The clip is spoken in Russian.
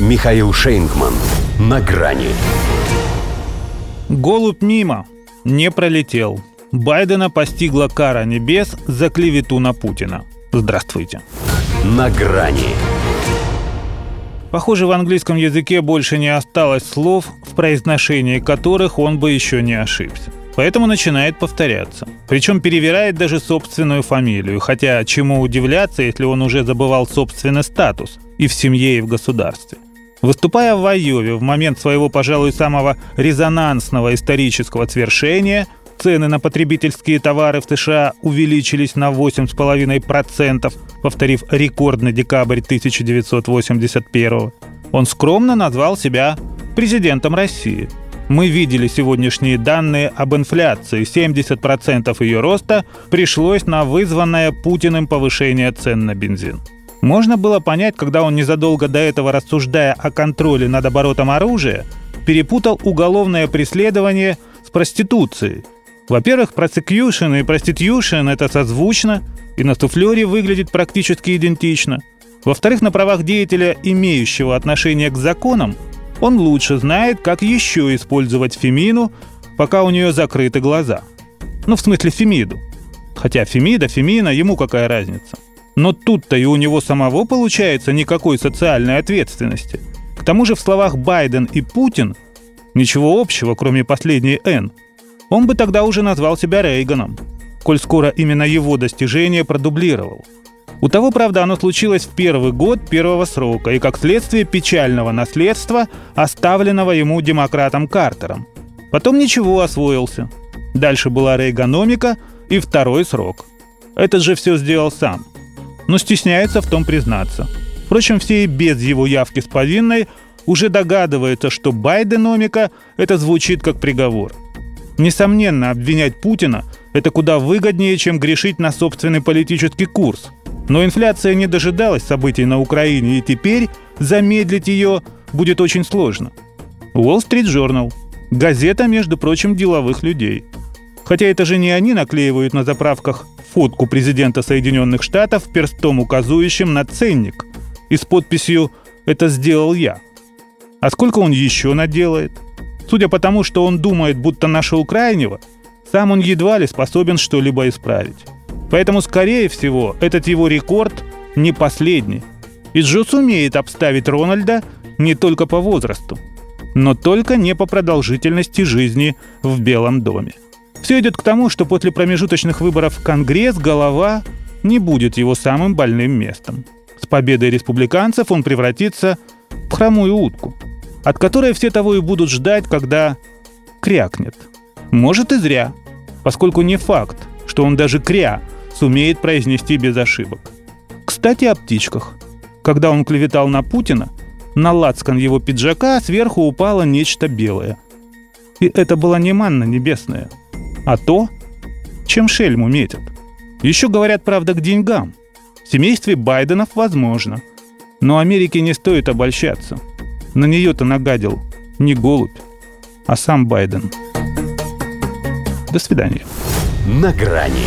Михаил Шейнгман. На грани. Голубь мимо. Не пролетел. Байдена постигла кара небес за клевету на Путина. Здравствуйте. На грани. Похоже, в английском языке больше не осталось слов, в произношении которых он бы еще не ошибся. Поэтому начинает повторяться. Причем перевирает даже собственную фамилию. Хотя чему удивляться, если он уже забывал собственный статус и в семье, и в государстве. Выступая в Айове в момент своего, пожалуй, самого резонансного исторического свершения, цены на потребительские товары в США увеличились на 8,5%, повторив рекордный декабрь 1981 Он скромно назвал себя президентом России – мы видели сегодняшние данные об инфляции. 70% ее роста пришлось на вызванное Путиным повышение цен на бензин. Можно было понять, когда он незадолго до этого, рассуждая о контроле над оборотом оружия, перепутал уголовное преследование с проституцией. Во-первых, prosecution и prostitution – это созвучно, и на суфлере выглядит практически идентично. Во-вторых, на правах деятеля, имеющего отношение к законам, он лучше знает, как еще использовать Фемину, пока у нее закрыты глаза. Ну, в смысле Фемиду. Хотя Фемида, Фемина, ему какая разница. Но тут-то и у него самого получается никакой социальной ответственности. К тому же в словах Байден и Путин ничего общего, кроме последней «Н». Он бы тогда уже назвал себя Рейганом, коль скоро именно его достижение продублировал – у того, правда, оно случилось в первый год первого срока и как следствие печального наследства, оставленного ему демократом Картером. Потом ничего освоился. Дальше была рейгономика и второй срок. Этот же все сделал сам. Но стесняется в том признаться. Впрочем, все и без его явки с повинной уже догадываются, что Байденомика – это звучит как приговор. Несомненно, обвинять Путина – это куда выгоднее, чем грешить на собственный политический курс – но инфляция не дожидалась событий на Украине, и теперь замедлить ее будет очень сложно. Wall Street Journal. Газета, между прочим, деловых людей. Хотя это же не они наклеивают на заправках фотку президента Соединенных Штатов перстом указующим на ценник и с подписью «Это сделал я». А сколько он еще наделает? Судя по тому, что он думает, будто нашел крайнего, сам он едва ли способен что-либо исправить. Поэтому, скорее всего, этот его рекорд не последний. И Джо сумеет обставить Рональда не только по возрасту, но только не по продолжительности жизни в Белом доме. Все идет к тому, что после промежуточных выборов в Конгресс голова не будет его самым больным местом. С победой республиканцев он превратится в хромую утку, от которой все того и будут ждать, когда крякнет. Может и зря, поскольку не факт, что он даже кря сумеет произнести без ошибок. Кстати, о птичках. Когда он клеветал на Путина, на лацкан его пиджака сверху упало нечто белое. И это была не манна небесная, а то, чем шельму метят. Еще говорят, правда, к деньгам. В семействе Байденов возможно. Но Америке не стоит обольщаться. На нее-то нагадил не голубь, а сам Байден. До свидания. На грани